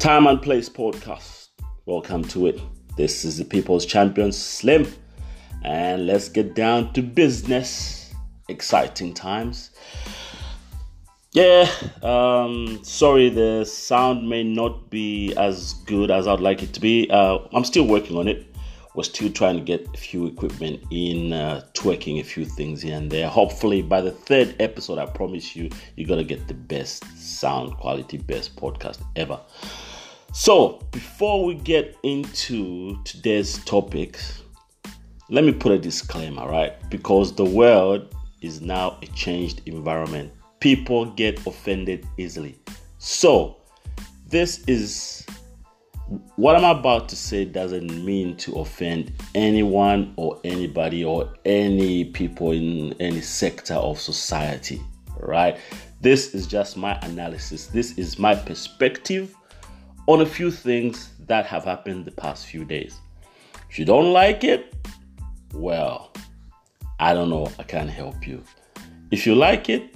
Time and Place podcast. Welcome to it. This is the People's Champion Slim, and let's get down to business. Exciting times. Yeah, um, sorry, the sound may not be as good as I'd like it to be. Uh, I'm still working on it. We're still trying to get a few equipment in, uh, twerking a few things here and there. Hopefully, by the third episode, I promise you, you're gonna get the best sound quality, best podcast ever. So, before we get into today's topics, let me put a disclaimer, right? Because the world is now a changed environment. People get offended easily. So, this is what I'm about to say doesn't mean to offend anyone or anybody or any people in any sector of society, right? This is just my analysis. This is my perspective on a few things that have happened the past few days. If you don't like it, well, I don't know, I can't help you. If you like it,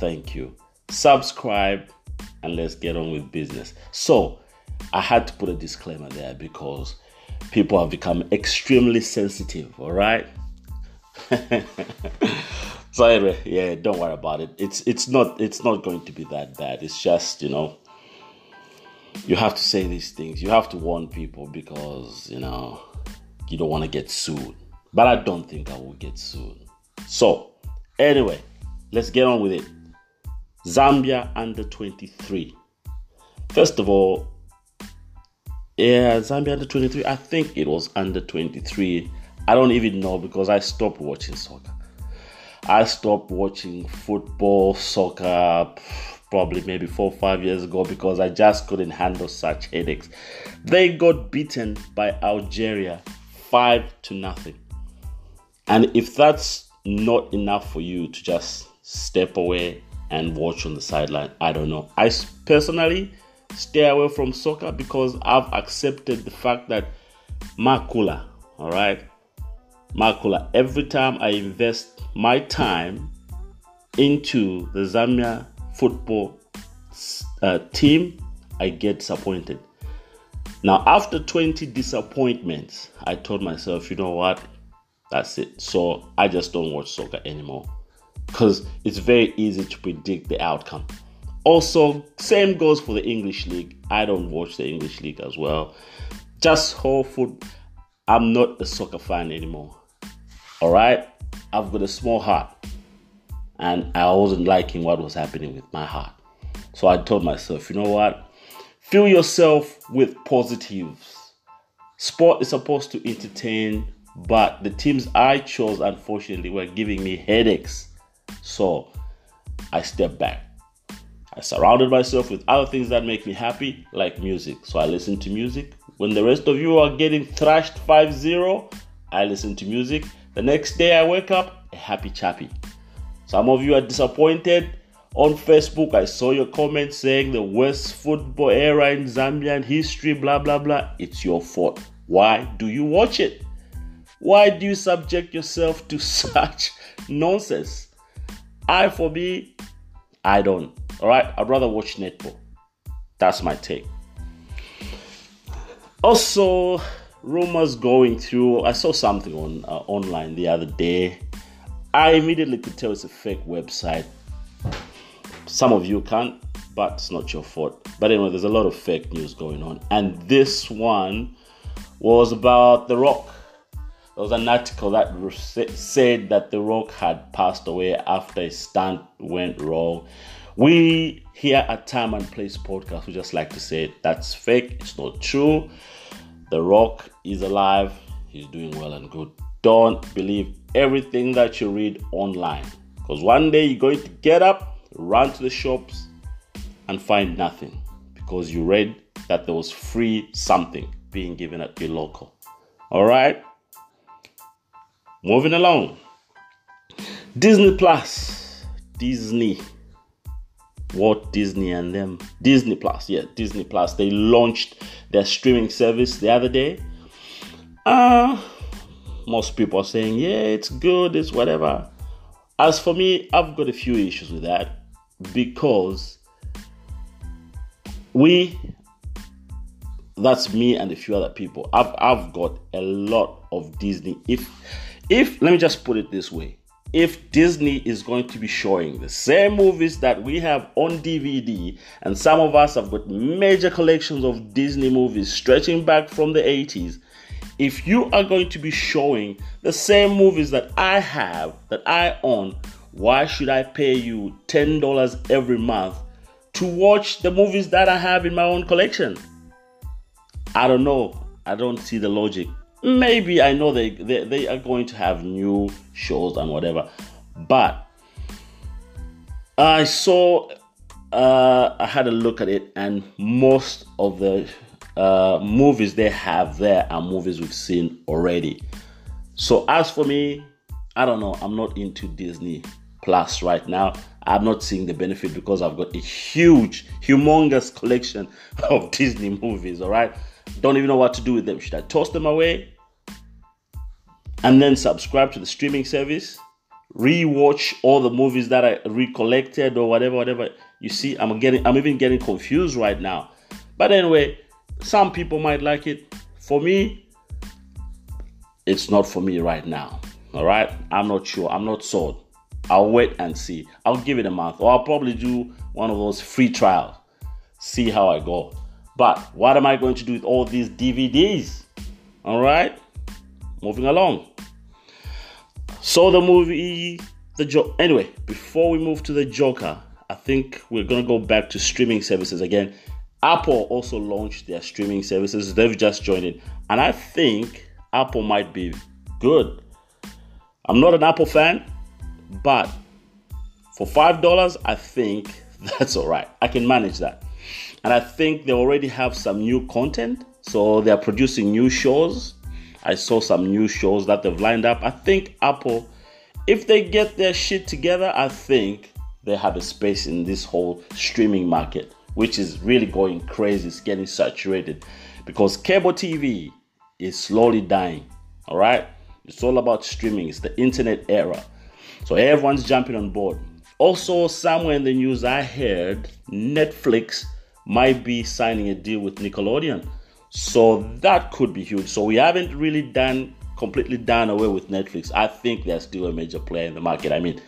thank you. Subscribe and let's get on with business. So, I had to put a disclaimer there because people have become extremely sensitive, all right? so anyway, yeah, don't worry about it. It's it's not it's not going to be that bad. It's just, you know, you have to say these things. You have to warn people because, you know, you don't want to get sued. But I don't think I will get sued. So, anyway, let's get on with it. Zambia under 23. First of all, yeah, Zambia under 23. I think it was under 23. I don't even know because I stopped watching soccer. I stopped watching football, soccer probably maybe four or five years ago because I just couldn't handle such headaches. They got beaten by Algeria five to nothing. And if that's not enough for you to just step away and watch on the sideline, I don't know. I personally stay away from soccer because I've accepted the fact that Makula, all right, Makula, every time I invest my time into the Zambia football uh, team, I get disappointed. Now, after 20 disappointments, I told myself, you know what? That's it. So I just don't watch soccer anymore because it's very easy to predict the outcome. Also, same goes for the English league. I don't watch the English league as well. Just whole food. I'm not a soccer fan anymore. All right, I've got a small heart and I wasn't liking what was happening with my heart. So I told myself, you know what? Fill yourself with positives. Sport is supposed to entertain, but the teams I chose, unfortunately, were giving me headaches. So I stepped back. I surrounded myself with other things that make me happy, like music. So I listen to music. When the rest of you are getting thrashed 5 0, I listen to music. The next day I wake up a happy chappy. Some of you are disappointed. On Facebook, I saw your comment saying the worst football era in Zambian history, blah, blah, blah. It's your fault. Why do you watch it? Why do you subject yourself to such nonsense? I, for me, I don't. All right, I'd rather watch netball. That's my take. Also, rumors going through. I saw something on uh, online the other day I immediately could tell it's a fake website. Some of you can't, but it's not your fault. But anyway, there's a lot of fake news going on. And this one was about The Rock. There was an article that said that The Rock had passed away after a stunt went wrong. We here at Time and Place podcast, we just like to say that's fake, it's not true. The Rock is alive, he's doing well and good. Don't believe everything that you read online. Because one day you're going to get up, run to the shops, and find nothing because you read that there was free something being given at your local. All right? Moving along. Disney Plus. Disney. What Disney and them? Disney Plus. Yeah, Disney Plus. They launched their streaming service the other day. Uh, most people are saying, yeah, it's good, it's whatever. As for me, I've got a few issues with that because we that's me and a few other people. I've I've got a lot of Disney. If if let me just put it this way. If Disney is going to be showing the same movies that we have on DVD, and some of us have got major collections of Disney movies stretching back from the 80s, if you are going to be showing the same movies that I have, that I own, why should I pay you $10 every month to watch the movies that I have in my own collection? I don't know. I don't see the logic. Maybe I know they, they, they are going to have new shows and whatever, but I saw, uh, I had a look at it, and most of the uh, movies they have there are movies we've seen already. So, as for me, I don't know, I'm not into Disney Plus right now. I'm not seeing the benefit because I've got a huge, humongous collection of Disney movies, all right? Don't even know what to do with them. Should I toss them away? And then subscribe to the streaming service? Rewatch all the movies that I recollected or whatever, whatever. You see, I'm getting I'm even getting confused right now. But anyway, some people might like it. For me, it's not for me right now. All right, I'm not sure. I'm not sold. I'll wait and see. I'll give it a month, or I'll probably do one of those free trials. See how I go. But what am I going to do with all these DVDs? All right, moving along. So the movie, the joke. Anyway, before we move to the Joker, I think we're gonna go back to streaming services again. Apple also launched their streaming services. They've just joined it, and I think Apple might be good. I'm not an Apple fan, but for five dollars, I think that's all right. I can manage that. And I think they already have some new content. So they're producing new shows. I saw some new shows that they've lined up. I think Apple, if they get their shit together, I think they have a space in this whole streaming market, which is really going crazy. It's getting saturated because cable TV is slowly dying. All right? It's all about streaming, it's the internet era. So everyone's jumping on board. Also, somewhere in the news, I heard Netflix might be signing a deal with Nickelodeon. So that could be huge. So we haven't really done completely done away with Netflix. I think they're still a major player in the market. I mean,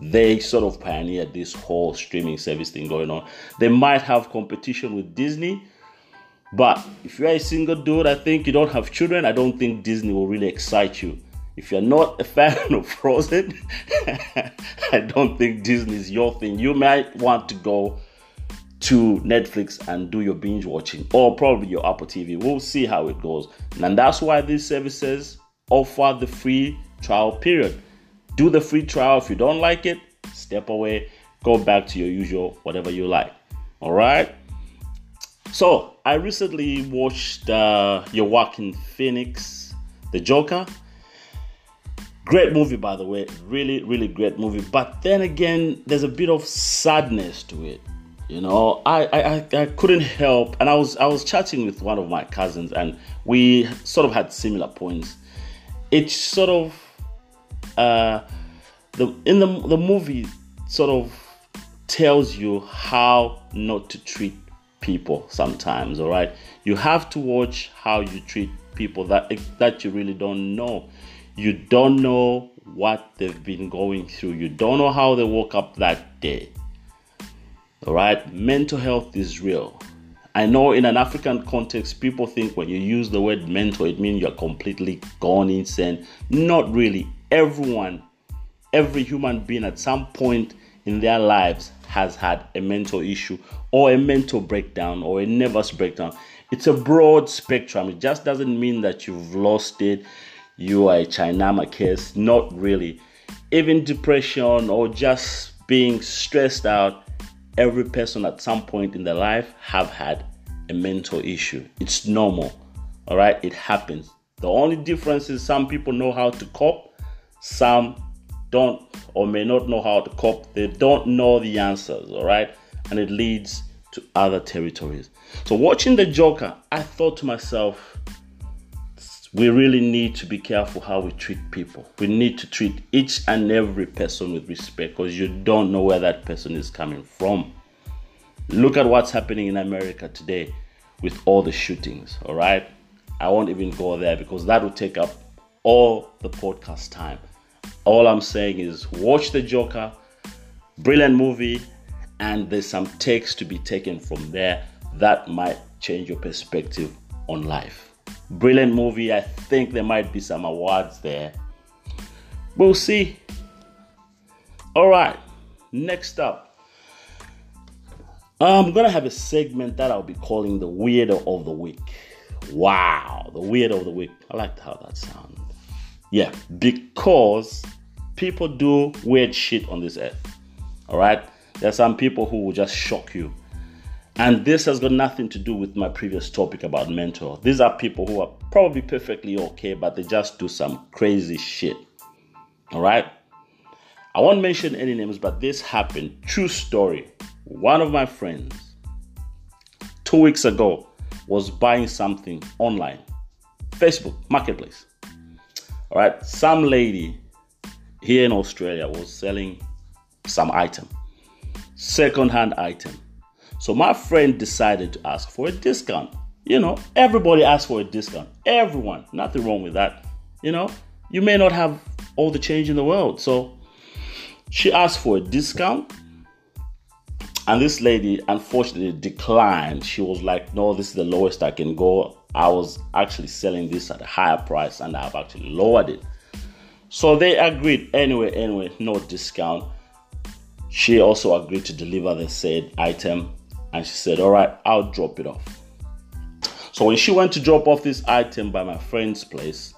they sort of pioneered this whole streaming service thing going on. They might have competition with Disney, but if you're a single dude, I think you don't have children, I don't think Disney will really excite you. If you're not a fan of Frozen, I don't think Disney is your thing. You might want to go to Netflix and do your binge watching or probably your Apple TV. We'll see how it goes. And that's why these services offer the free trial period. Do the free trial. If you don't like it, step away, go back to your usual, whatever you like. All right. So I recently watched uh, Joaquin Phoenix, The Joker. Great movie, by the way. Really, really great movie. But then again, there's a bit of sadness to it. You know, I, I, I couldn't help, and I was I was chatting with one of my cousins, and we sort of had similar points. It sort of uh, the in the the movie sort of tells you how not to treat people sometimes all right you have to watch how you treat people that that you really don't know you don't know what they've been going through. You don't know how they woke up that day. All right, mental health is real. I know in an African context, people think when you use the word mental, it means you're completely gone insane. Not really. Everyone, every human being at some point in their lives has had a mental issue or a mental breakdown or a nervous breakdown. It's a broad spectrum. It just doesn't mean that you've lost it you are a Chainama case. Not really. Even depression or just being stressed out, every person at some point in their life have had a mental issue. It's normal. All right, it happens. The only difference is some people know how to cope, some don't or may not know how to cope. They don't know the answers, all right? And it leads to other territories. So watching the Joker, I thought to myself, we really need to be careful how we treat people. We need to treat each and every person with respect because you don't know where that person is coming from. Look at what's happening in America today. with all the shootings. All right, I won't even go there because that will take up all the podcast time. All I'm saying is watch the Joker, brilliant movie, and there's some takes to be taken from there that might change your perspective on life. Brilliant movie. I think there might be some awards there. We'll see. All right, next up, I'm gonna have a segment that I'll be calling the Weirdo of the Week. Wow, the Weirdo of the Week. I like how that sounds. Yeah, because people do weird shit on this earth. All right, there are some people who will just shock you. And this has got nothing to do with my previous topic about mentor. These are people who are probably perfectly okay, but they just do some crazy shit. All right. I won't mention any names, but this happened. True story. One of my friends, two weeks ago, was buying something online, Facebook Marketplace. All right. Some lady here in Australia was selling some item, second hand item so my friend decided to ask for a discount. You know, everybody asks for a discount. Everyone. Nothing wrong with that. You know, you may not have all the change in the world. So she asked for a discount. And this lady unfortunately declined. She was like, No, this is the lowest I can go. I was actually selling this at a higher price and I've actually lowered it. So they agreed anyway, anyway, no discount. She also agreed to deliver the said item and she said, All right, I'll drop it off. So when she went to drop off this item by my friend's place,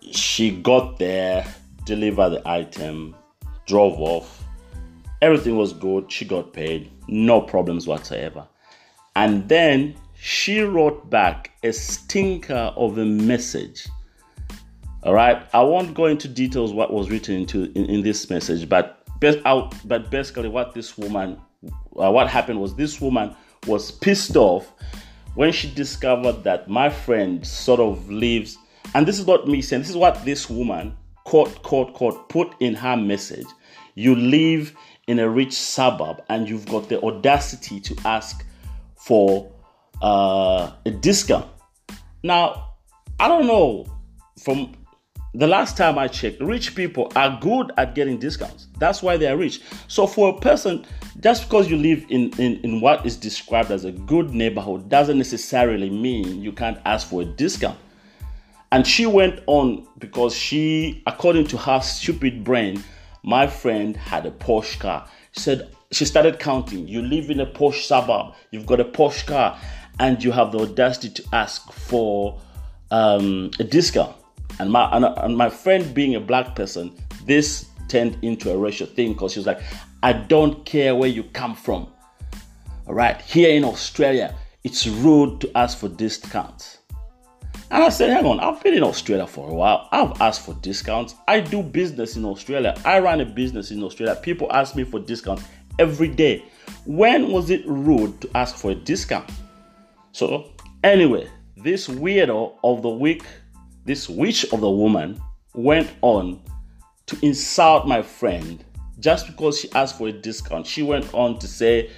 she got there, delivered the item, drove off. Everything was good. She got paid, no problems whatsoever. And then she wrote back a stinker of a message. All right, I won't go into details what was written into in, in this message, but best out, but basically what this woman uh, what happened was this woman was pissed off when she discovered that my friend sort of lives, and this is not me saying, this is what this woman, quote, quote, quote, put in her message. You live in a rich suburb and you've got the audacity to ask for uh, a discount. Now, I don't know from the last time I checked, rich people are good at getting discounts. That's why they are rich. So for a person, just because you live in, in, in what is described as a good neighborhood doesn't necessarily mean you can't ask for a discount. And she went on because she, according to her stupid brain, my friend had a Porsche car. She said she started counting. You live in a posh suburb, you've got a Porsche car, and you have the audacity to ask for um, a discount. And my and, and my friend being a black person, this turned into a racial thing because she was like, I don't care where you come from. All right, here in Australia, it's rude to ask for discounts. And I said, hang on, I've been in Australia for a while. I've asked for discounts. I do business in Australia. I run a business in Australia. People ask me for discounts every day. When was it rude to ask for a discount? So, anyway, this weirdo of the week this witch of the woman went on to insult my friend just because she asked for a discount. She went on to say,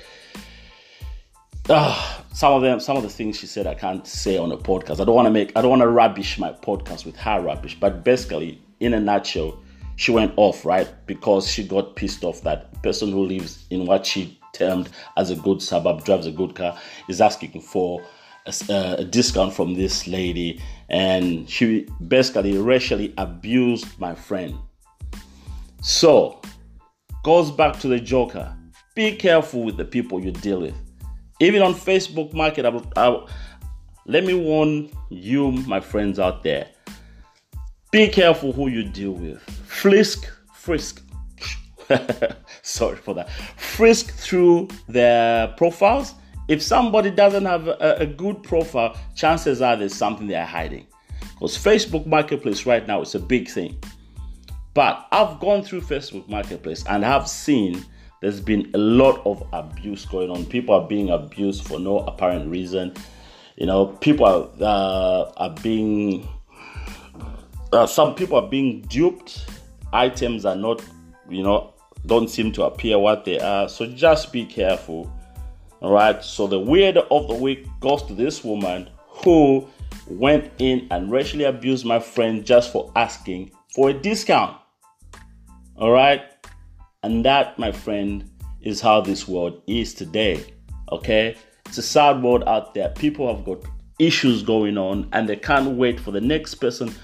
uh, some of them, some of the things she said, I can't say on a podcast. I don't want to make, I don't want to rubbish my podcast with her rubbish. But basically, in a nutshell, she went off right because she got pissed off that person who lives in what she termed as a good suburb, drives a good car, is asking for a, a discount from this lady, and she basically racially abused my friend. So, goes back to the Joker. Be careful with the people you deal with. Even on Facebook Market, I, I, let me warn you, my friends out there. Be careful who you deal with. Frisk, frisk. Sorry for that. Frisk through their profiles if somebody doesn't have a, a good profile, chances are there's something they're hiding. Because Facebook Marketplace right now is a big thing. But I've gone through Facebook Marketplace and have seen there's been a lot of abuse going on. People are being abused for no apparent reason. You know, people are, uh, are being, uh, some people are being duped. Items are not, you know, don't seem to appear what they are. So just be careful All right. So the weirdo of the week goes to this woman who went in and racially abused my friend just for asking for a discount. All right. And that, my friend, is how this world is today. Okay. It's a sad world out there. People have got issues going on and they can't wait for the next person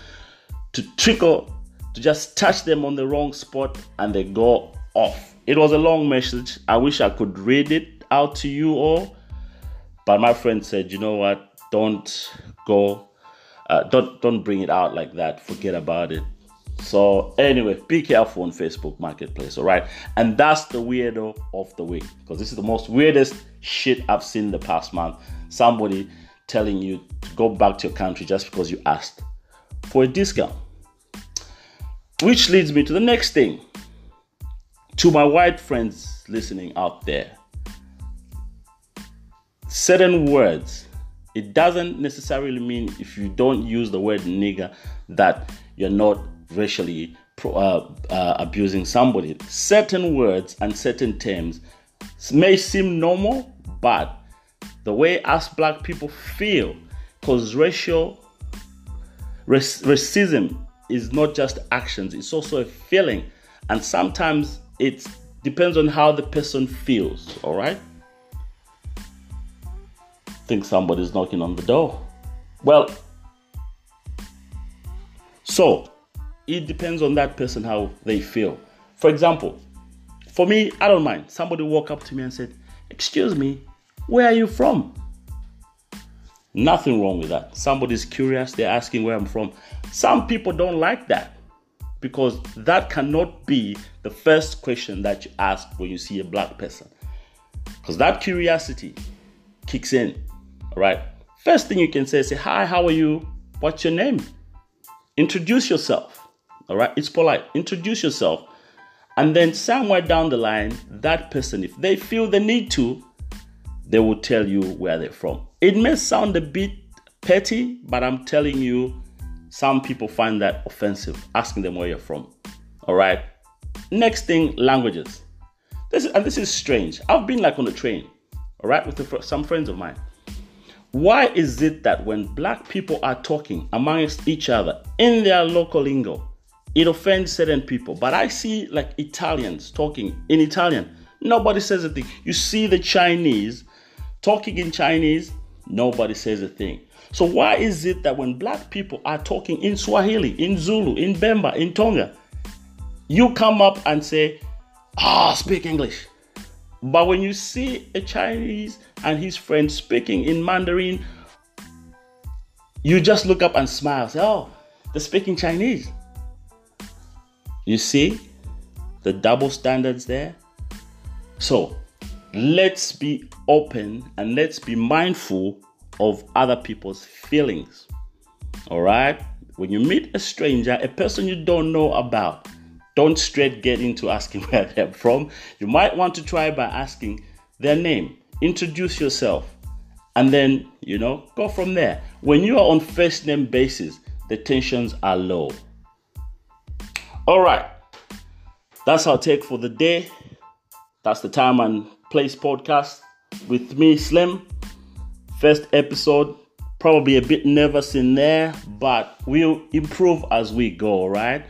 to trickle, to just touch them on the wrong spot and they go off. It was a long message. I wish I could read it out to you all. But my friend said, you know what? Don't go, uh, don't don't bring it out like that. Forget about it. So anyway, be careful on Facebook Marketplace, all right? And that's the weirdo of the week because this is the most weirdest shit I've seen the past month. Somebody telling you to go back to your country just because you asked for a discount. Which leads me to the next thing. To my white friends listening out there, certain words, it doesn't necessarily mean if you don't use the word nigger that you're not racially uh, uh, abusing somebody. Certain words and certain terms may seem normal, but the way us black people feel, because racial racism is not just actions, it's also a feeling. And sometimes it depends on how the person feels, all right? Think somebody's knocking on the door. Well, so it depends on that person how they feel. For example, for me, I don't mind. Somebody walk up to me and said, Excuse me, where are you from? Nothing wrong with that. Somebody's curious, they're asking where I'm from. Some people don't like that because that cannot be the first question that you ask when you see a black person. Because that curiosity kicks in. All right. First thing you can say, say, Hi, how are you? What's your name? Introduce yourself. All right. It's polite. Introduce yourself. And then somewhere down the line, that person, if they feel the need to, they will tell you where they're from. It may sound a bit petty, but I'm telling you, some people find that offensive, asking them where you're from. All right. Next thing, languages. This and this is strange. I've been like on a train, all right, with some friends of mine. Why is it that when black people are talking amongst each other in their local lingo, it offends certain people? But I see like Italians talking in Italian, nobody says a thing. You see the Chinese talking in Chinese, nobody says a thing. So why is it that when black people are talking in Swahili, in Zulu, in Bemba, in Tonga, you come up and say, ah, oh, speak English. But when you see a Chinese and his friend speaking in Mandarin, you just look up and smile, say, oh, they're speaking Chinese. You see the double standards there? So let's be open and let's be mindful of other people's feelings. All right? When you meet a stranger, a person you don't know about, don't straight get into asking where they're from. You might want to try by asking their name, introduce yourself, and then, you know, go from there. When you are on first name basis, the tensions are low. All right. That's our take for the day. That's the time and place podcast with me, Slim. First episode, probably a bit nervous in there, but we'll improve as we go, right?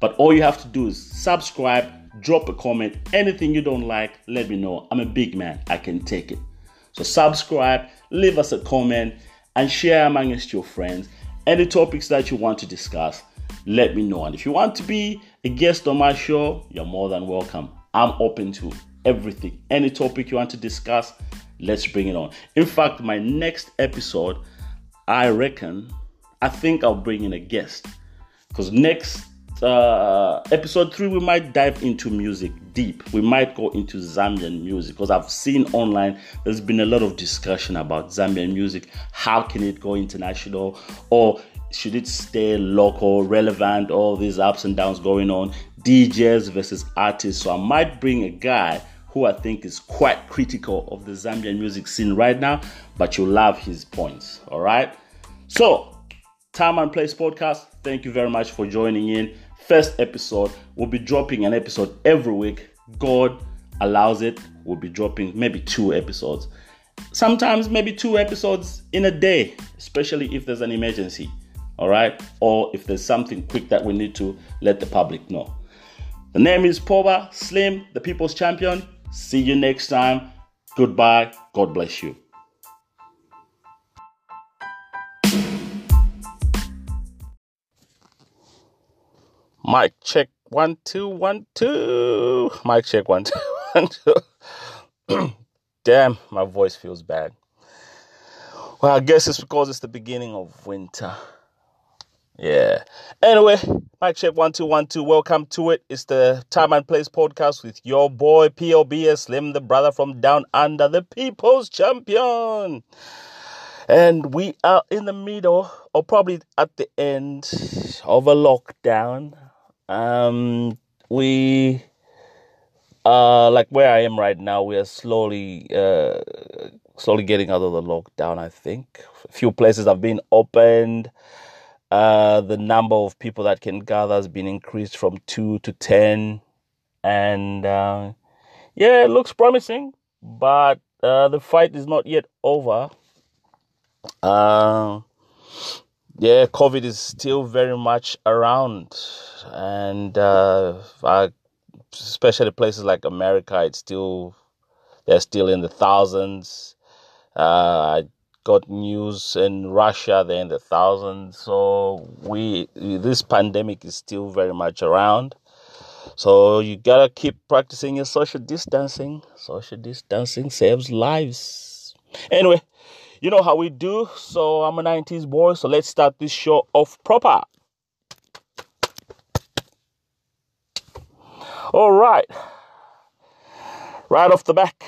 But all you have to do is subscribe, drop a comment, anything you don't like, let me know. I'm a big man, I can take it. So subscribe, leave us a comment, and share amongst your friends. Any topics that you want to discuss, let me know. And if you want to be a guest on my show, you're more than welcome. I'm open to everything. Any topic you want to discuss, let's bring it on. In fact, my next episode, I reckon, I think I'll bring in a guest. Because next uh, episode three, we might dive into music deep. We might go into Zambian music because I've seen online there's been a lot of discussion about Zambian music. How can it go international? Or should it stay local, relevant, all these ups and downs going on, DJs versus artists. So I might bring a guy who I think is quite critical of the Zambian music scene right now, but you'll love his points. All right. So, Time and Place podcast, thank you very much for joining in. First episode, we'll be dropping an episode every week. God allows it, we'll be dropping maybe two episodes sometimes maybe two episodes in a day, especially if there's an emergency, all right? Or if there's something quick that we need to let the public know. The name is Poba Slim, the people's champion. See you next time. Goodbye. God bless you. Mic check one two one two. Mic check one two one two. Damn, my voice feels bad. Well, I guess it's because it's the beginning of winter. Yeah. Anyway, mic check one two one two. Welcome to it. It's the Time and Place podcast with your boy POBS Slim, the brother from down under, the people's champion. And we are in the middle, or probably at the end of a lockdown. Um, we uh like where I am right now, we are slowly uh slowly getting out of the lockdown, I think. A few places have been opened. Uh the number of people that can gather has been increased from two to ten. And uh yeah, it looks promising, but uh the fight is not yet over. Uh yeah, COVID is still very much around, and uh, I, especially places like America, it's still they're still in the thousands. Uh, I got news in Russia, they're in the thousands. So we this pandemic is still very much around. So you gotta keep practicing your social distancing. Social distancing saves lives. Anyway, you know how we do. So I'm a 90s boy. So let's start this show off proper. All right. Right off the back,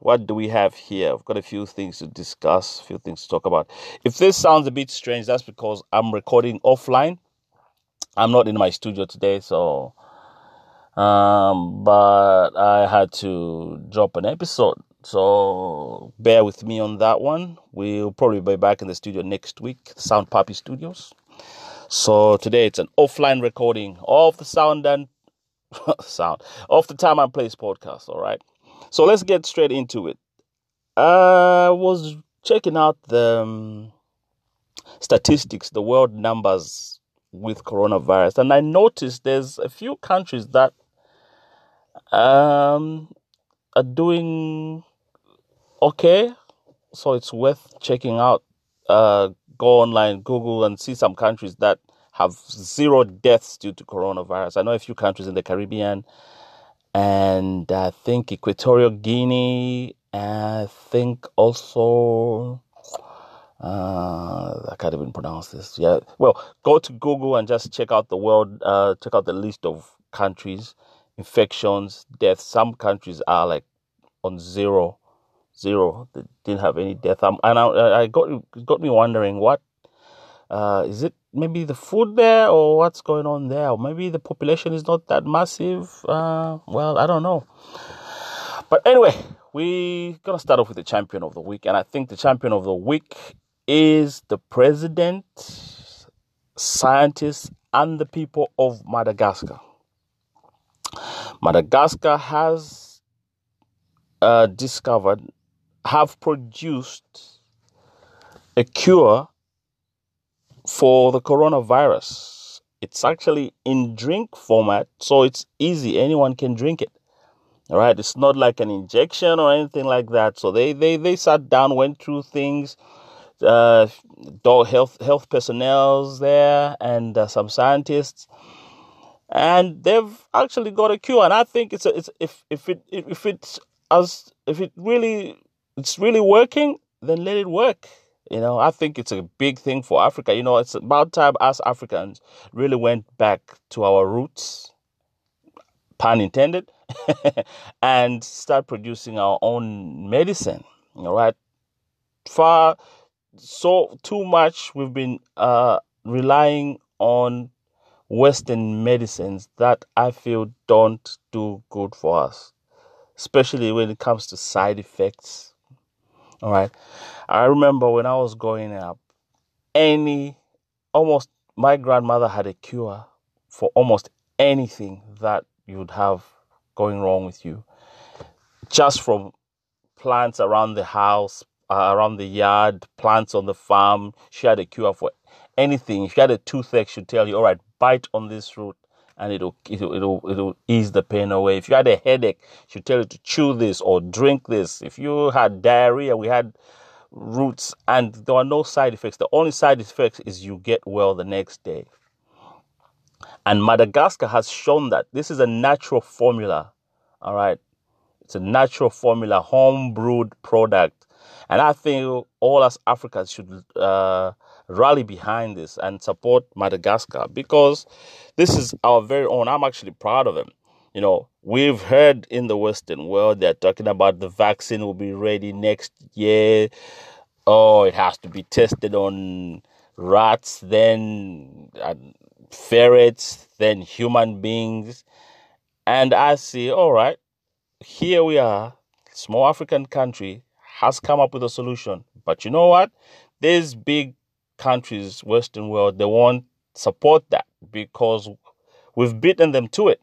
what do we have here? I've got a few things to discuss, a few things to talk about. If this sounds a bit strange, that's because I'm recording offline. I'm not in my studio today, so um, but I had to drop an episode so bear with me on that one. We'll probably be back in the studio next week, Sound Puppy Studios. So today it's an offline recording of the sound and sound of the Time and Place podcast. All right. So let's get straight into it. I was checking out the um, statistics, the world numbers with coronavirus, and I noticed there's a few countries that um, are doing okay. So it's worth checking out. Uh, go online, Google, and see some countries that have zero deaths due to coronavirus. I know a few countries in the Caribbean, and I think Equatorial Guinea. I think also uh, I can't even pronounce this. Yeah, well, go to Google and just check out the world. Uh, check out the list of countries, infections, deaths. Some countries are like on zero zero. They didn't have any death. Um, and I, I got got me wondering what uh, is it? Maybe the food there, or what's going on there? Or maybe the population is not that massive. Uh, well, I don't know. But anyway, we're gonna start off with the champion of the week, and I think the champion of the week is the president, scientists, and the people of Madagascar. Madagascar has uh, discovered have produced a cure for the coronavirus. It's actually in drink format, so it's easy. Anyone can drink it. All right, it's not like an injection or anything like that. So they they they sat down, went through things. Uh, health health personnel's there and uh, some scientists, and they've actually got a cure. And I think it's a, it's if if it if it's as if it really it's really working, then let it work. You know, I think it's a big thing for Africa. You know, it's about time us Africans really went back to our roots, pun intended, and start producing our own medicine. All right. Far so too much we've been uh, relying on Western medicines that I feel don't do good for us, especially when it comes to side effects all right. I remember when I was growing up, any, almost, my grandmother had a cure for almost anything that you'd have going wrong with you. Just from plants around the house, uh, around the yard, plants on the farm. She had a cure for anything. If you had a toothache, she'd tell you, all right, bite on this root and it'll, it'll, it'll, it'll ease the pain away. If you had a headache, she'd tell you to chew this or drink this. If you had diarrhea, we had roots and there are no side effects. The only side effect is you get well the next day. And Madagascar has shown that this is a natural formula. All right. It's a natural formula, home brewed product. And I think all us Africans should uh, rally behind this and support Madagascar because this is our very own. I'm actually proud of them. You know, we've heard in the Western world they're talking about the vaccine will be ready next year. Oh, it has to be tested on rats, then ferrets, then human beings. And I see, all right, here we are, small African country has come up with a solution. But you know what? These big countries, Western world, they won't support that because we've beaten them to it.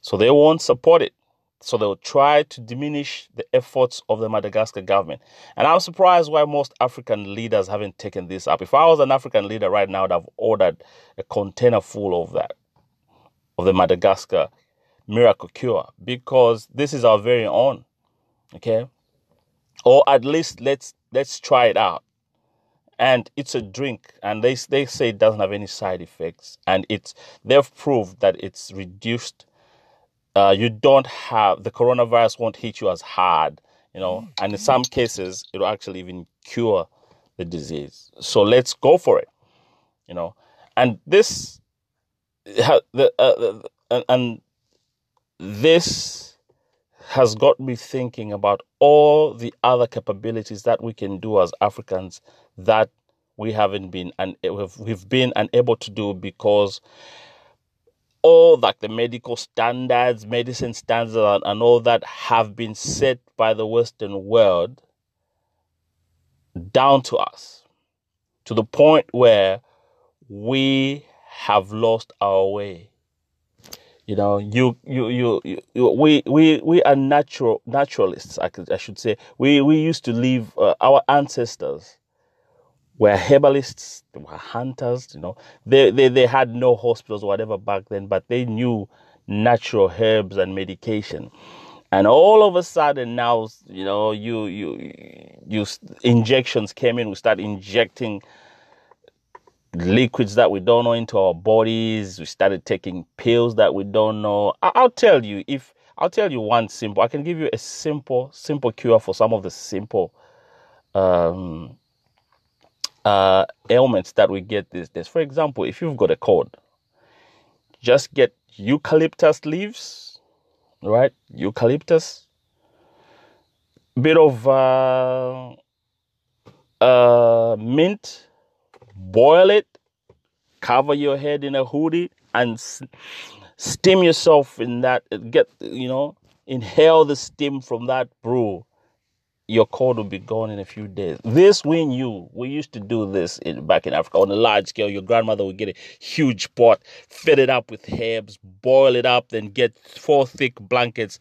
So they won't support it. So they'll try to diminish the efforts of the Madagascar government. And I'm surprised why most African leaders haven't taken this up. If I was an African leader right now, I'd have ordered a container full of that, of the Madagascar miracle cure, because this is our very own. Okay? Or at least let's let's try it out. And it's a drink, and they they say it doesn't have any side effects, and it's they've proved that it's reduced uh, you don't have the coronavirus won't hit you as hard, you know, and in some cases it will actually even cure the disease. So let's go for it, you know, and this, the uh, and this has got me thinking about all the other capabilities that we can do as Africans that we haven't been and eh, we've, we've been unable to do because all like the medical standards, medicine standards, and, and all that have been set by the Western world down to us to the point where we have lost our way. You know, you, you, you, you we, we, we are natural naturalists. I, could, I should say. We, we used to live. Uh, our ancestors were herbalists, they were hunters, you know. They, they, they had no hospitals or whatever back then, but they knew natural herbs and medication. And all of a sudden now, you know, you, you, you, injections came in, we start injecting liquids that we don't know into our bodies. We started taking pills that we don't know. I'll tell you, if, I'll tell you one simple, I can give you a simple, simple cure for some of the simple, um, uh, ailments that we get these days. For example, if you've got a cold, just get eucalyptus leaves, right? Eucalyptus, bit of uh, uh, mint, boil it, cover your head in a hoodie, and steam yourself in that. Get you know, inhale the steam from that brew your cold will be gone in a few days. This we knew. We used to do this in, back in Africa on a large scale. Your grandmother would get a huge pot, fill it up with herbs, boil it up, then get four thick blankets,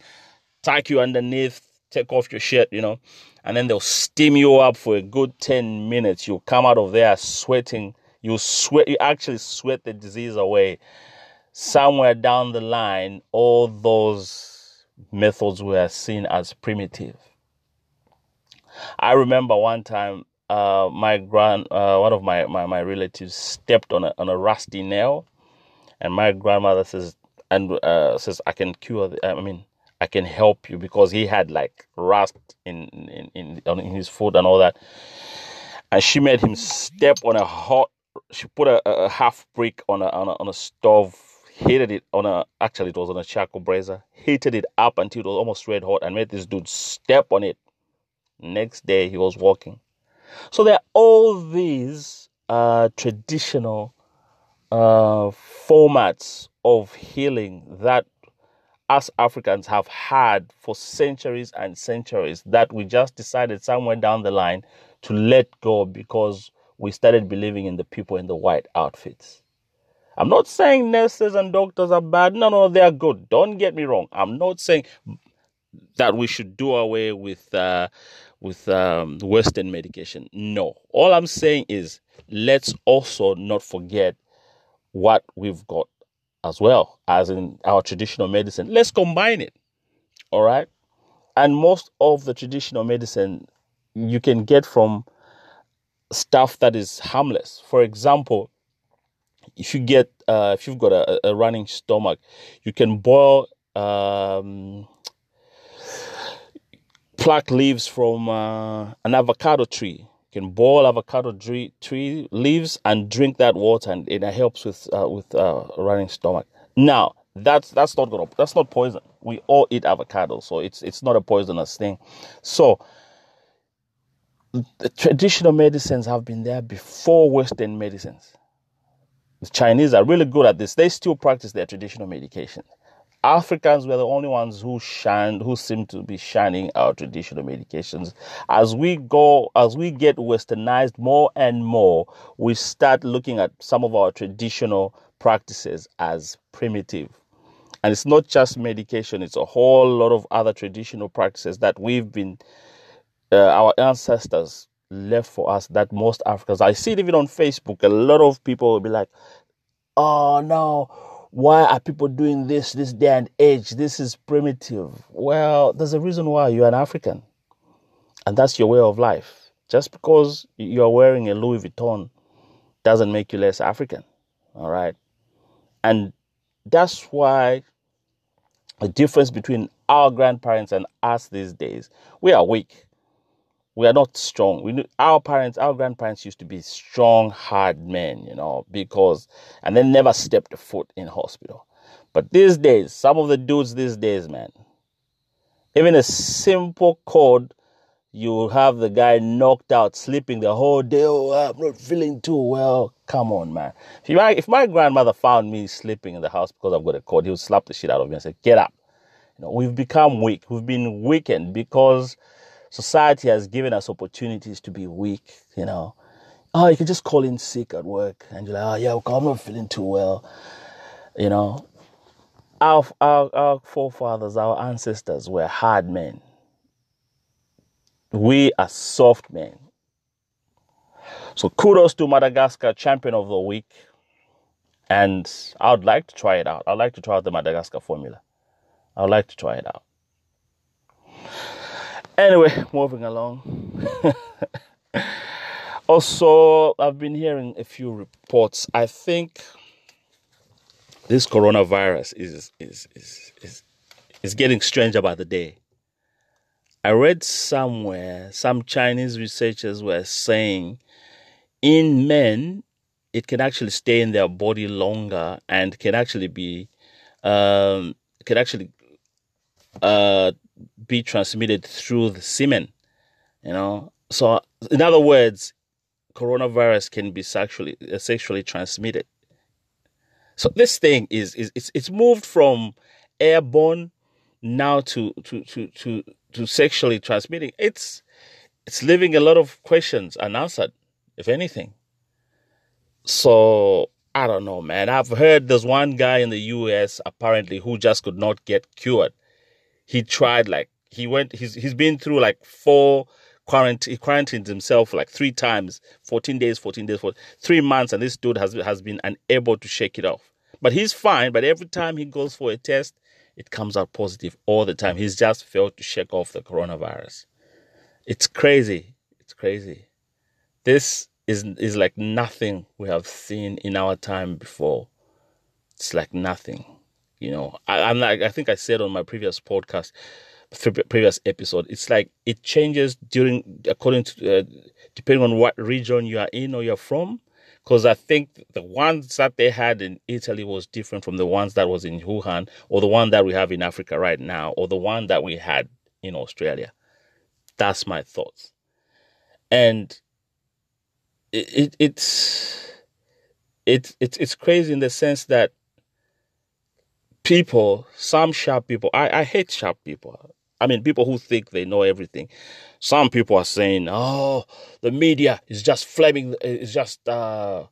tuck you underneath, take off your shirt, you know, and then they'll steam you up for a good 10 minutes. You'll come out of there sweating. You sweat, you actually sweat the disease away. Somewhere down the line, all those methods were seen as primitive I remember one time uh, my grand uh, one of my, my, my relatives stepped on a on a rusty nail, and my grandmother says and uh, says I can cure. The, I mean I can help you because he had like rust in in in, in his foot and all that, and she made him step on a hot. She put a, a half brick on a, on a on a stove heated it on a actually it was on a charcoal brazier heated it up until it was almost red hot and made this dude step on it Next day, he was walking. So there are all these uh, traditional uh, formats of healing that us Africans have had for centuries and centuries that we just decided somewhere down the line to let go because we started believing in the people in the white outfits. I'm not saying nurses and doctors are bad. No, no, they are good. Don't get me wrong. I'm not saying that we should do away with uh, with um, Western medication. No, all I'm saying is let's also not forget what we've got as well as in our traditional medicine. Let's combine it. All right, and most of the traditional medicine you can get from stuff that is harmless. For example, if you get uh, if you've got a, a running stomach, you can boil um, pluck leaves from uh, an avocado tree. Can boil avocado tree, tree leaves and drink that water, and it helps with uh, with uh, running stomach. Now that's that's not gonna that's not poison. We all eat avocado, so it's it's not a poisonous thing. So the traditional medicines have been there before Western medicines. The Chinese are really good at this. They still practice their traditional medication. Africans were the only ones who shined, who seem to be shining our traditional medications. As we go, as we get westernized more and more, we start looking at some of our traditional practices as primitive. And it's not just medication, it's a whole lot of other traditional practices that we've been, uh, our ancestors left for us that most Africans, I see it even on Facebook, a lot of people will be like, oh no, why are people doing this this day and age? This is primitive. Well, there's a reason why you're an African. And that's your way of life. Just because you're wearing a Louis Vuitton doesn't make you less African. All right. And that's why the difference between our grandparents and us these days, we are weak we are not strong. We our parents, our grandparents used to be strong, hard men, you know, because and they never stepped a foot in hospital. But these days, some of the dudes these days, man, even a simple code, you have the guy knocked out, sleeping the whole day. Oh, I'm not feeling too well. Come on, man. If my, if my grandmother found me sleeping in the house because I've got a cold, he would slap the shit out of me and say, "Get up." You know, we've become weak. We've been weakened because Society has given us opportunities to be weak, you know. Oh, you can just call in sick at work and you're like, oh, yeah, I'm not feeling too well. You know, our, our, our forefathers, our ancestors were hard men. We are soft men. So kudos to Madagascar champion of the week. And I would like to try it out. I'd like to try out the Madagascar formula. I would like to try it out. Anyway, moving along. also, I've been hearing a few reports. I think this coronavirus is is is is, is getting stranger by the day. I read somewhere some Chinese researchers were saying in men it can actually stay in their body longer and can actually be um, can actually uh, be transmitted through the semen. You know, so in other words, coronavirus can be sexually uh, sexually transmitted. So this thing is is it's it's moved from airborne now to to to to to sexually transmitting. It's it's leaving a lot of questions unanswered, if anything. So I don't know, man. I've heard there's one guy in the US apparently who just could not get cured he tried like he went he's he's been through like four quarantine he quarantined himself like three times 14 days 14 days for three months and this dude has has been unable to shake it off. But he's fine but every time he goes for a test it comes out positive all the time. He's just failed to shake off the coronavirus. It's crazy. It's crazy. This is is like nothing we have seen in our time before. It's like nothing you know, I, am like I think I said on my previous podcast, previous episode. It's like it changes during according to uh, depending on what region you are in or you're from. Because I think the ones that they had in Italy was different from the ones that was in Wuhan, or the one that we have in Africa right now, or the one that we had in Australia. That's my thoughts, and it, it it's it, it it's crazy in the sense that people, some sharp people, I, I hate sharp people. I mean, people who think they know everything. Some people are saying, "Oh, the media is just flaming, is just uh,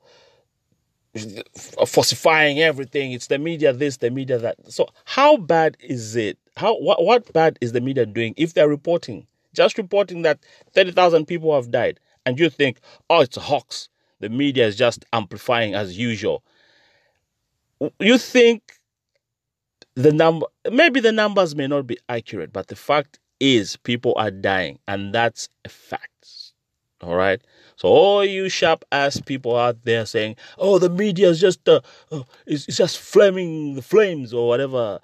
falsifying everything. It's the media this, the media that." So, how bad is it? how what what bad is the media doing if they're reporting just reporting that 30,000 people have died and you think oh it's a hoax the media is just amplifying as usual you think the number maybe the numbers may not be accurate but the fact is people are dying and that's a fact. All right? So all you sharp ass people out there saying oh the media is just uh, uh, it's, it's just flaming the flames or whatever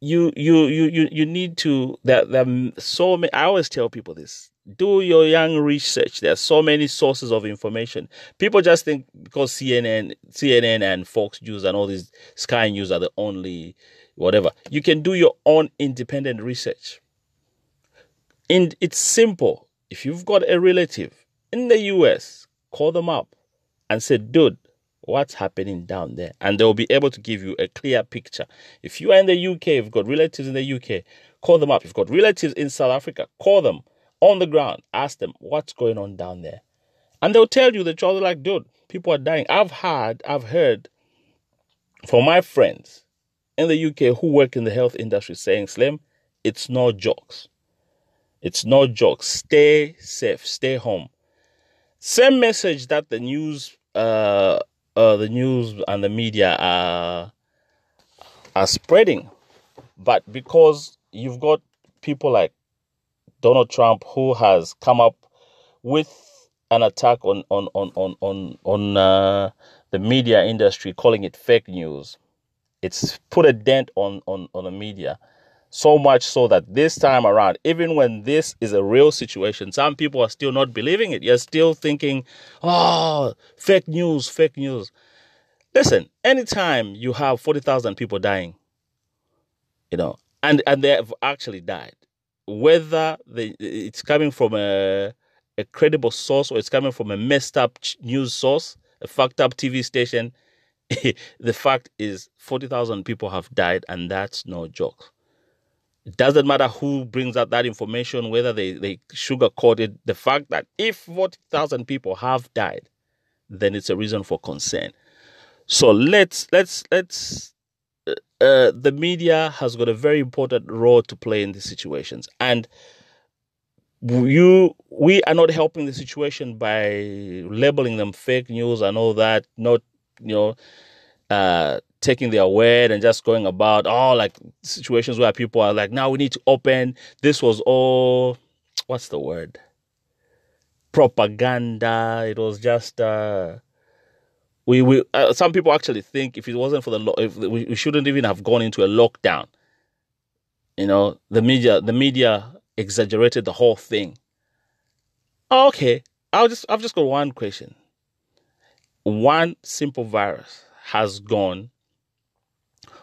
you you you you you need to there there so many I always tell people this do your young research. There are so many sources of information. People just think because CNN CNN and Fox News and all these Sky News are the only whatever. You can do your own independent research. And it's simple. If you've got a relative in the US call them up and say dude what's happening down there? And they'll be able to give you a clear picture. If you are in the uk you've got relatives in the uk call them up. If you've got relatives in south africa call them on the ground. Ask them what's going on down there. And they'll tell you the truth like dude people are dying. I've heard i've heard from my friends in the uk who work in the health industry saying slim it's no jokes. It's no jokes. Stay safe. Stay home. Same message that the news uh, uh, the news and the media are are spreading, but because you've got people like Donald Trump who has come up with an attack on on on on on on uh, the media industry, calling it fake news. It's put a dent on on on the media. So much so that this time around, even when this is a real situation, some people are still not believing it. You're still thinking, oh, fake news, fake news. Listen, anytime you have 40,000 people dying, you know, and, and they have actually died, whether they, it's coming from a, a credible source or it's coming from a messed up news source, a fucked up TV station, the fact is 40,000 people have died, and that's no joke. It doesn't matter who brings out that information, whether they, they sugarcoat it. The fact that if 40,000 people have died, then it's a reason for concern. So let's let's let's. Uh, uh, the media has got a very important role to play in these situations, and you we are not helping the situation by labeling them fake news and all that. Not you know. Uh, taking their word and just going about all oh, like situations where people are like, now we need to open. This was all, what's the word? Propaganda. It was just, uh, we, we uh, some people actually think if it wasn't for the law, if we, we shouldn't even have gone into a lockdown. You know, the media, the media exaggerated the whole thing. Okay, I'll just, I've just got one question. One simple virus has gone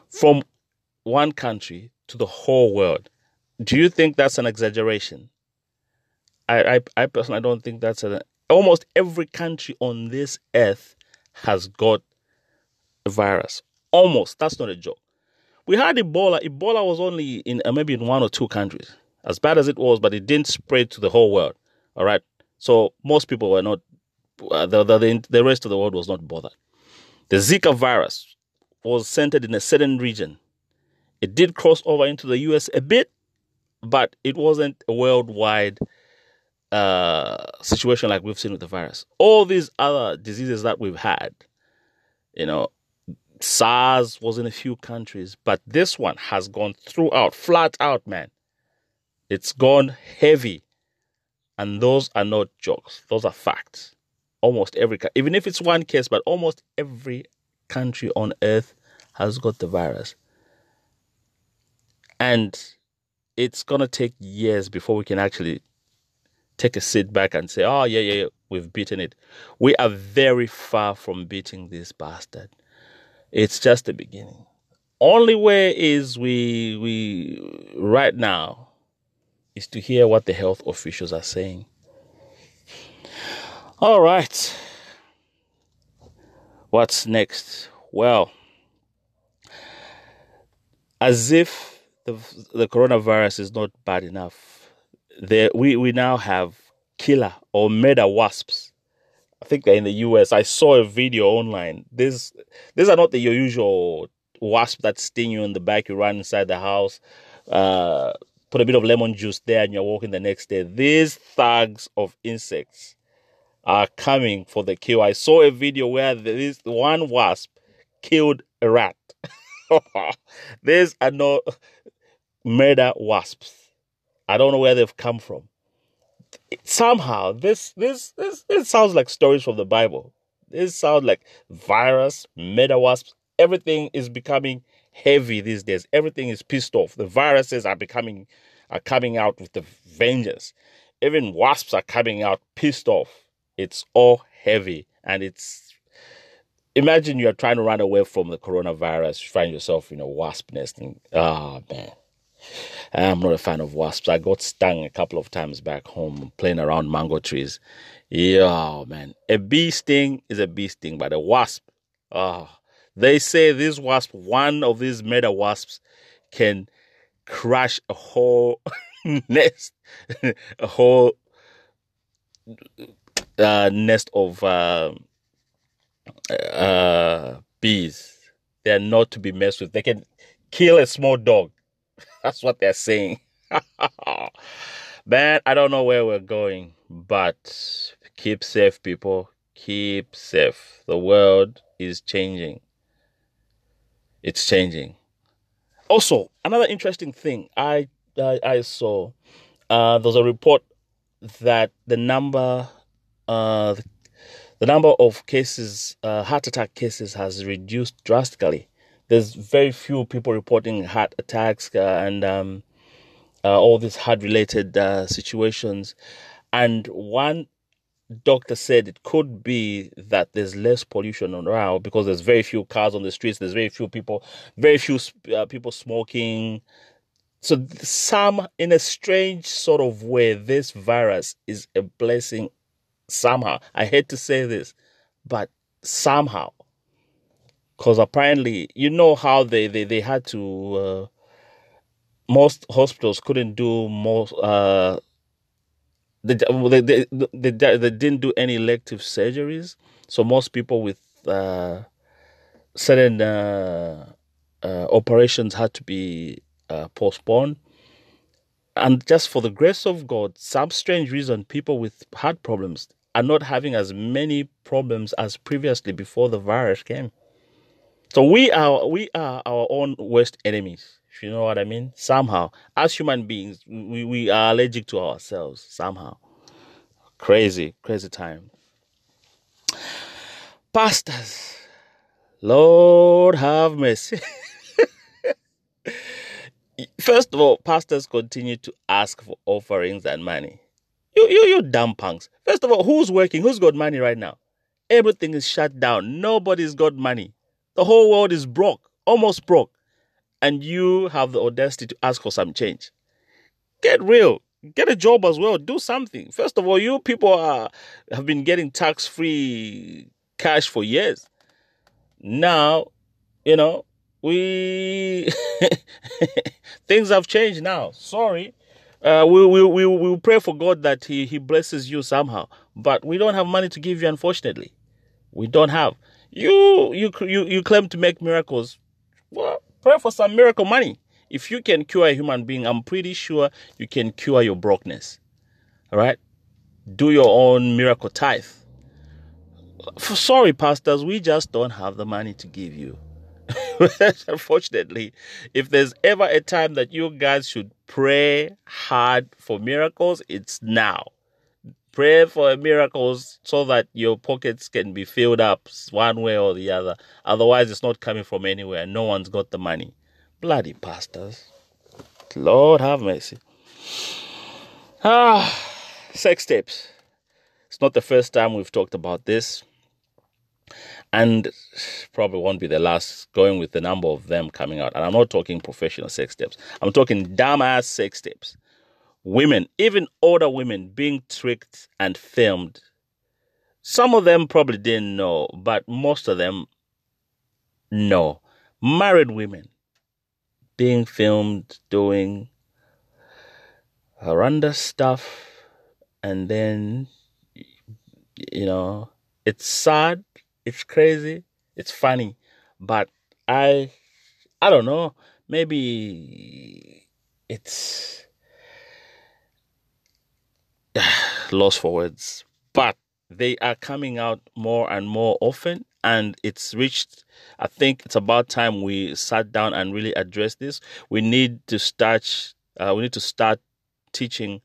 from one country to the whole world. Do you think that's an exaggeration? I, I, I personally don't think that's an. Almost every country on this earth has got a virus. Almost. That's not a joke. We had Ebola. Ebola was only in uh, maybe in one or two countries, as bad as it was, but it didn't spread to the whole world. All right. So most people were not. Uh, the, the the rest of the world was not bothered. The Zika virus was centered in a certain region. It did cross over into the US a bit, but it wasn't a worldwide uh, situation like we've seen with the virus. All these other diseases that we've had, you know, SARS was in a few countries, but this one has gone throughout, flat out, man. It's gone heavy. And those are not jokes, those are facts. Almost every, even if it's one case, but almost every country on earth has got the virus. And it's going to take years before we can actually take a sit back and say, oh, yeah, yeah, yeah, we've beaten it. We are very far from beating this bastard. It's just the beginning. Only way is we, we, right now, is to hear what the health officials are saying. All right. What's next? Well, as if the, the coronavirus is not bad enough, there we, we now have killer or murder wasps. I think they're in the US. I saw a video online. These these are not the your usual wasp that sting you in the back. You run inside the house. uh, put a bit of lemon juice there, and you're walking the next day. These thugs of insects are coming for the kill. I saw a video where this one wasp killed a rat. These are no murder wasps. I don't know where they've come from. Somehow, this this this sounds like stories from the Bible. This sounds like virus, murder wasps. Everything is becoming heavy these days. Everything is pissed off. The viruses are becoming are coming out with the vengeance. Even wasps are coming out pissed off. It's all heavy and it's imagine you're trying to run away from the coronavirus, you find yourself in a wasp nest and oh man. I'm not a fan of wasps. I got stung a couple of times back home playing around mango trees. Yeah, man. A bee sting is a bee sting, but a wasp, oh, they say this wasp, one of these murder wasps, can crush a whole nest, a whole uh, nest of uh, uh, bees. They are not to be messed with. They can kill a small dog. That's what they're saying. Man, I don't know where we're going, but keep safe, people. Keep safe. The world is changing. It's changing. Also, another interesting thing I I, I saw uh, there's a report that the number uh, the number of cases, uh, heart attack cases, has reduced drastically there's very few people reporting heart attacks uh, and um, uh, all these heart related uh, situations. And one doctor said it could be that there's less pollution around because there's very few cars on the streets, there's very few people, very few uh, people smoking. So, some, in a strange sort of way, this virus is a blessing somehow. I hate to say this, but somehow because apparently you know how they they, they had to uh, most hospitals couldn't do most uh they, they, they, they, they didn't do any elective surgeries so most people with uh, certain uh, uh, operations had to be uh, postponed and just for the grace of god some strange reason people with heart problems are not having as many problems as previously before the virus came so we are we are our own worst enemies. If you know what I mean. Somehow, as human beings, we, we are allergic to ourselves. Somehow, crazy, crazy time. Pastors, Lord have mercy. First of all, pastors continue to ask for offerings and money. You, you, you dumb punks. First of all, who's working? Who's got money right now? Everything is shut down. Nobody's got money. The whole world is broke, almost broke. And you have the audacity to ask for some change. Get real. Get a job as well. Do something. First of all, you people are, have been getting tax free cash for years. Now, you know, we things have changed now. Sorry. Uh, we we we we pray for God that he he blesses you somehow, but we don't have money to give you. Unfortunately, we don't have. You you you you claim to make miracles. Well, pray for some miracle money. If you can cure a human being, I'm pretty sure you can cure your brokenness. All right? Do your own miracle tithe. For, sorry, pastors, we just don't have the money to give you. Unfortunately, if there's ever a time that you guys should pray hard for miracles, it's now. Pray for miracles so that your pockets can be filled up one way or the other. Otherwise, it's not coming from anywhere. No one's got the money. Bloody pastors. Lord have mercy. Ah, sex tapes. It's not the first time we've talked about this. And probably won't be the last, going with the number of them coming out. And I'm not talking professional sex tapes. I'm talking dumbass sex tapes women, even older women, being tricked and filmed. Some of them probably didn't know, but most of them know. Married women being filmed doing horrendous stuff, and then, you know, it's sad, it's crazy, it's funny, but I, I don't know, maybe it's lost for words. But they are coming out more and more often and it's reached i think it's about time we sat down and really address this we need to start uh, we need to start teaching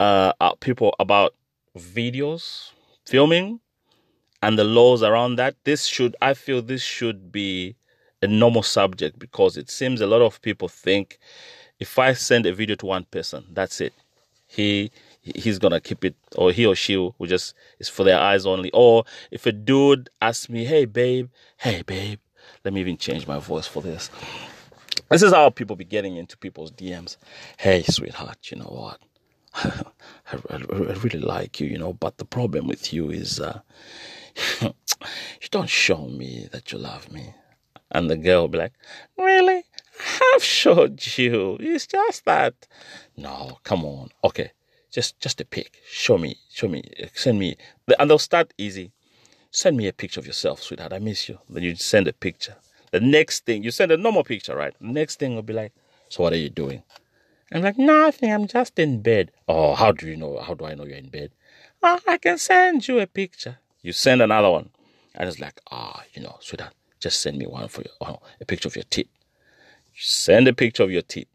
uh, people about videos filming and the laws around that this should i feel this should be a normal subject because it seems a lot of people think if i send a video to one person that's it. He he's gonna keep it or he or she will just it's for their eyes only. Or if a dude asks me hey babe hey babe let me even change my voice for this. This is how people be getting into people's dms hey sweetheart you know what? I, I, I really like you you know but the problem with you is uh, you don't show me that you love me and the girl will be like really I have showed you it's just that no come on okay just just a pic. Show me, show me, uh, send me. And they'll start easy. Send me a picture of yourself, sweetheart. I miss you. Then you send a picture. The next thing you send a normal picture, right? The next thing will be like, so what are you doing? I'm like, nothing. I'm just in bed. Oh, how do you know? How do I know you're in bed? Oh, I can send you a picture. You send another one, and it's like, ah, you know, sweetheart, just send me one for your, oh, a picture of your teeth. Send a picture of your teeth.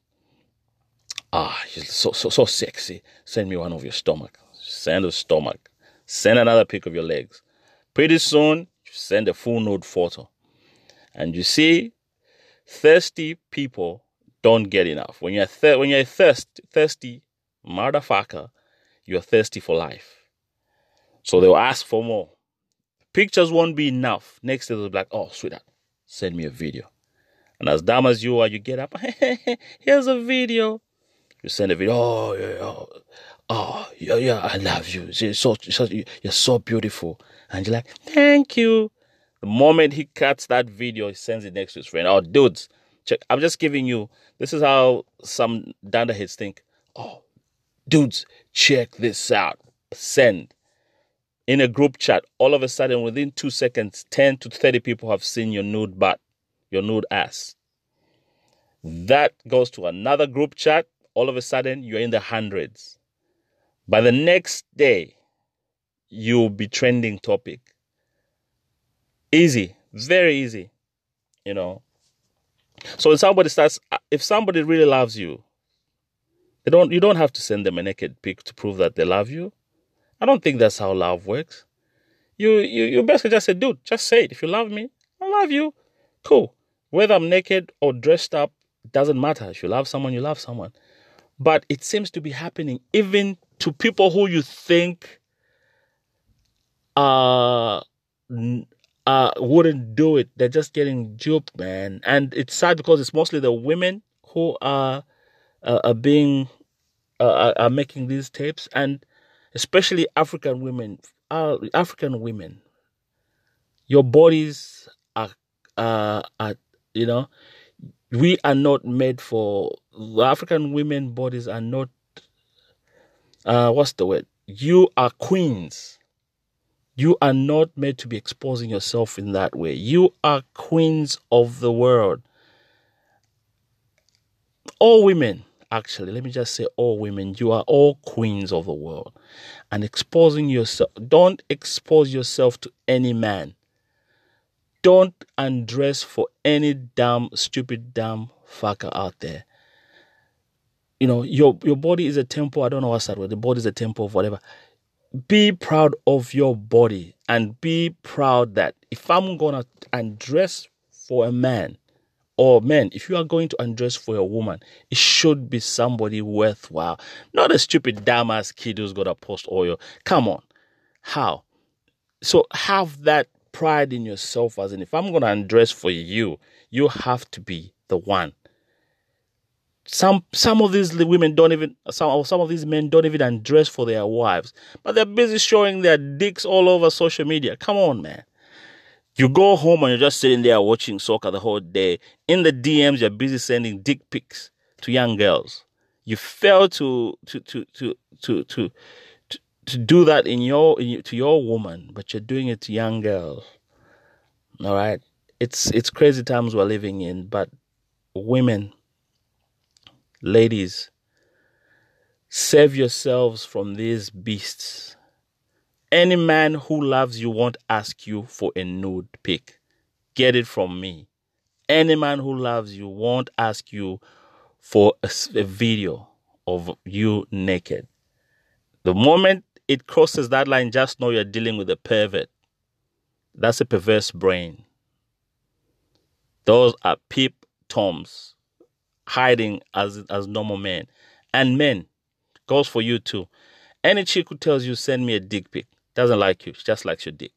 Ah, you're so so so sexy. Send me one of your stomach. Send a stomach. Send another pic of your legs. Pretty soon, you send a full nude photo. And you see, thirsty people don't get enough. When you're thir- when you're thirst thirsty motherfucker, you're thirsty for life. So they'll ask for more. Pictures won't be enough. Next they'll be like, oh sweetheart, send me a video. And as dumb as you are, you get up, here's a video. You send a video. Oh, yeah, oh, oh, yeah, yeah, I love you. You're so, so, you're so beautiful. And you're like, thank you. The moment he cuts that video, he sends it next to his friend. Oh, dudes, check. I'm just giving you. This is how some dunderheads think. Oh, dudes, check this out. Send. In a group chat, all of a sudden, within two seconds, 10 to 30 people have seen your nude butt, your nude ass. That goes to another group chat all of a sudden you're in the hundreds. By the next day, you'll be trending topic. Easy, very easy, you know. So if somebody starts, uh, if somebody really loves you, they don't. You don't have to send them a naked pic to prove that they love you. I don't think that's how love works. You you you basically just say, dude, just say it. If you love me, I love you. Cool. Whether I'm naked or dressed up doesn't matter. If you love someone, you love someone. But it seems to be happening even to people who you think uh, uh, wouldn't do it. They're just getting duped, man. And it's sad because it's mostly the women who are uh, are being uh, are making these tapes, and especially African women. Uh, African women, your bodies are, uh, are you know we are not made for African women bodies are not uh what's the word? You are queens. You are not made to be exposing yourself in that way. You are queens of the world. All women, actually, let me just say all women, you are all queens of the world. And exposing yourself, don't expose yourself to any man don't undress for any damn stupid damn fucker out there. You know, your your body is a temple. I don't know what's that word. The body is a temple of whatever. Be proud of your body and be proud that if I'm gonna undress for a man, or man, if you are going to undress for a woman, it should be somebody worthwhile. Not a stupid damn ass kid who's gonna post oil. Come on. How? So have that pride in yourself as in if I'm to undress for you, you have to be the one. Some some of these women don't even some some of these men don't even undress for their wives, but they're busy showing their dicks all over social media. Come on, man. You go home and you're just sitting there watching soccer the whole day. In the DMs, you're busy sending dick pics to young girls. You fail to to to to to to to do that in your, in, to your woman, but you're doing it to young girls. All right, it's it's crazy times we're living in, but women, Ladies, save yourselves from these beasts. Any man who loves you won't ask you for a nude pic. Get it from me. Any man who loves you won't ask you for a, a video of you naked. The moment it crosses that line, just know you're dealing with a pervert. That's a perverse brain. Those are peep toms hiding as as normal men. And men, goes for you too. Any chick who tells you send me a dick pic doesn't like you, she just likes your dick.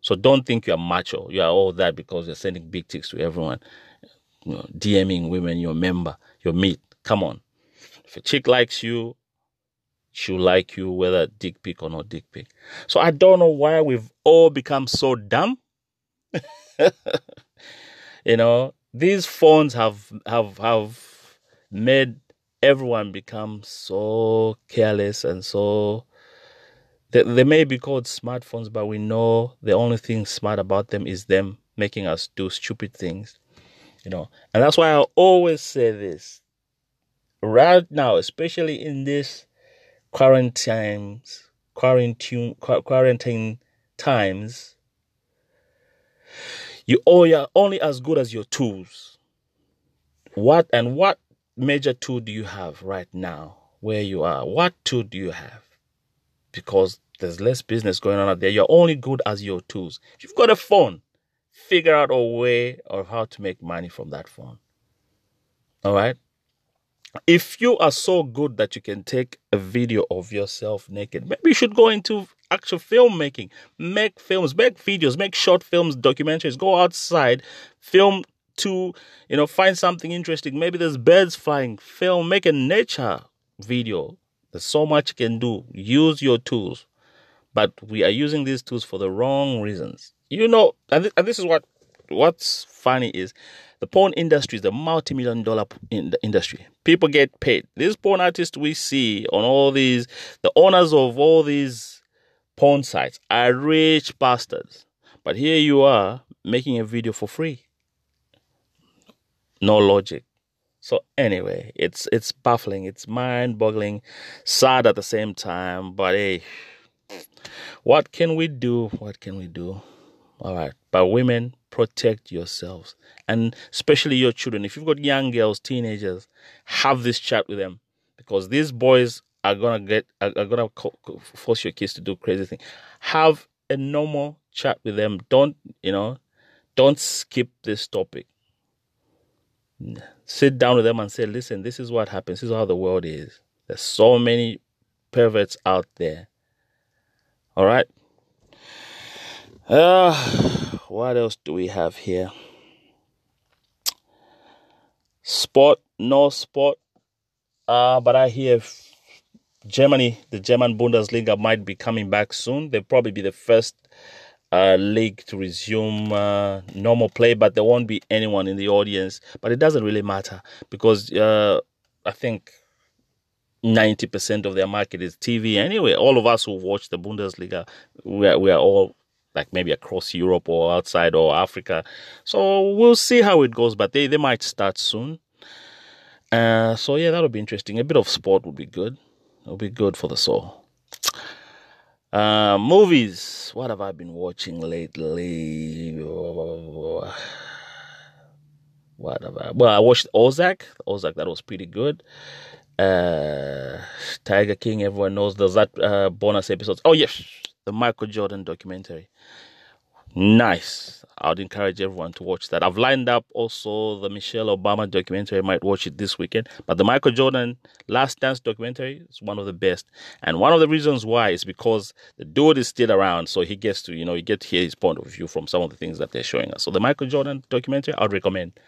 So don't think you're macho. You are all that because you're sending big ticks to everyone. You know, DMing women, your member, your meat. Come on. If a chick likes you, she'll like you whether dick pic or not dick pic. So I don't know why we've all become so dumb. you know, these phones have have have made everyone become so careless and so they, they may be called smartphones, but we know the only thing smart about them is them making us do stupid things. You know, and that's why I always say this. Right now, especially in this quarantine quarantine quarantine times, you oh, are only as good as your tools. What and what major tool do you have right now where you are? What tool do you have? Because there's less business going on out there. You're only good as your tools. If you've got a phone, figure out a way of how to make money from that phone. All right. If you are so good that you can take a video of yourself naked, maybe you should go into actual filmmaking. Make films, make videos, make short films, documentaries. Go outside, film to, you know, find something interesting. Maybe there's birds flying. Film, make a nature video there's so much you can do. Use your tools. But we are using these tools for the wrong reasons. You know, and, th- and this is what what's funny is the porn industry is a multi-million dollar in industry. People get paid. These porn artists we see on all these, the owners of all these porn sites are rich bastards. But here you are making a video for free. No logic. So anyway, it's it's baffling, it's mind-boggling, sad at the same time, but hey, what can we do? What can we do? All right. But women, protect yourselves. And especially your children. If you've got young girls, teenagers, have this chat with them. Because these boys are gonna get are, are gonna force your kids to do crazy things. Have a normal chat with them. Don't you know? Don't skip this topic sit down with them and say, listen, this is what happens. This is how the world is. There's so many perverts out there. All right. Uh, what else do we have here? Sport, no sport. Uh, but I hear Germany, the German Bundesliga, might be coming back soon. They'll probably be the first uh, league to resume uh, normal play, but there won't be anyone in the audience. But it doesn't really matter because uh, I think 90% of their market is TV anyway. All of us who watch the Bundesliga, we are, we are all like maybe across Europe or outside or Africa. So we'll see how it goes, but they, they might start soon. Uh, so yeah, that'll be interesting. A bit of sport would be good. It'll be good for the soul. Uh, movies. What have I been watching lately? What have I? Well, I watched Ozark. Ozark, that was pretty good. Uh, Tiger King. Everyone knows. There's that uh, bonus episodes. Oh yes, the Michael Jordan documentary. Nice. I would encourage everyone to watch that. I've lined up also the Michelle Obama documentary. I might watch it this weekend. But the Michael Jordan Last Dance documentary is one of the best. And one of the reasons why is because the dude is still around. So he gets to, you know, you get to hear his point of view from some of the things that they're showing us. So the Michael Jordan documentary, I would recommend.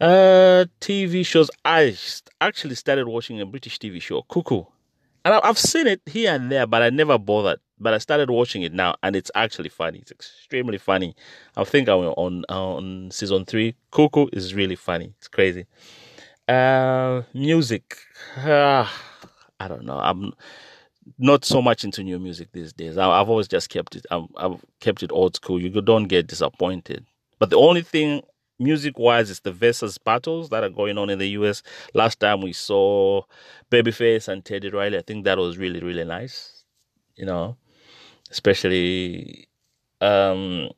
Uh, TV shows. I actually started watching a British TV show, Cuckoo. And I've seen it here and there, but I never bothered but I started watching it now, and it's actually funny. It's extremely funny. I think I'm on on season three. Cuckoo is really funny. It's crazy. Uh, music. Uh, I don't know. I'm not so much into new music these days. I, have always just kept it. i I've kept it old school. You don't get disappointed. But the only thing music wise, it's the versus battles that are going on in the US. Last time we saw Babyface and Teddy Riley. I think that was really, really nice. You know, especially um,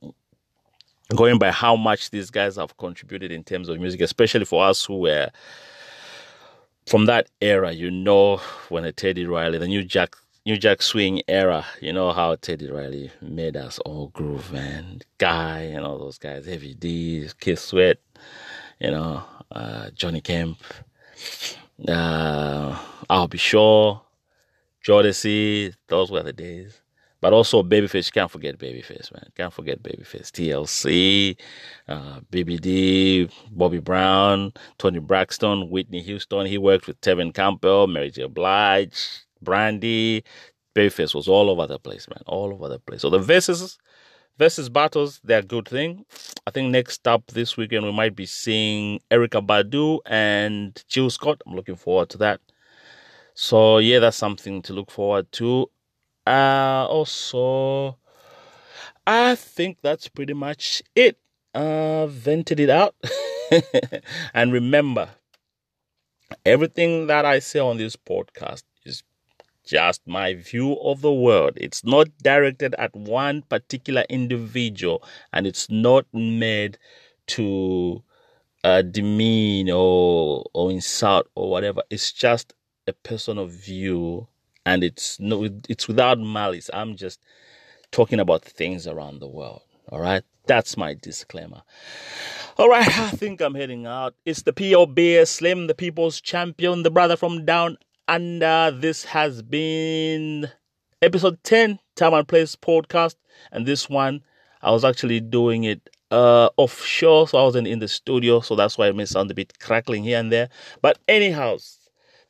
going by how much these guys have contributed in terms of music, especially for us who were from that era. You know, when a Teddy Riley, the New Jack New Jack Swing era, you know how Teddy Riley made us all groove, man. Guy and all those guys, Heavy D, Keith Sweat, you know, uh, Johnny Kemp, uh, Al B. Sure, Jodeci, those were the days. But also Babyface, can't forget Babyface, man. Can't forget Babyface. TLC, uh, BBD, Bobby Brown, Toni Braxton, Whitney Houston. He worked with Tevin Campbell, Mary J. Blige, Brandy, Babyface was all over the place, man, all over the place. So the verses, versus battles, they're a good thing. I think next up this weekend we might be seeing Erykah Badu and Jill Scott. I'm looking forward to that. So yeah, that's something to look forward to. Uh, also, I think that's pretty much it. Uh, vented it out. and remember, everything that I say on this podcast is just my view of the world. It's not directed at one particular individual and it's not made to uh, demean or, or insult or whatever. It's just a personal view and it's no, it's without malice. I'm just talking about things around the world. All right. That's my disclaimer. All right, I think I'm heading out. It's the POB Slim, the people's champion, the brother from down uh, this has been episode 10, Time and Place podcast. And this one, I was actually doing it uh, offshore, so I wasn't in the studio, so that's why it may sound a bit crackling here and there. But anyhow,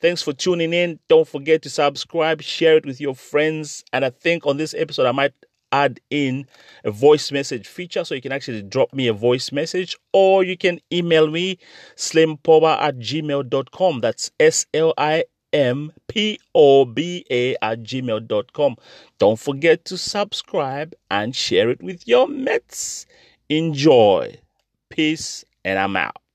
thanks for tuning in. Don't forget to subscribe, share it with your friends. And I think on this episode, I might add in a voice message feature so you can actually drop me a voice message or you can email me slimpoba at gmail.com. That's S L I mpoba at gmail.com. Don't forget to subscribe and share it with your mates. Enjoy. Peace, and I'm out.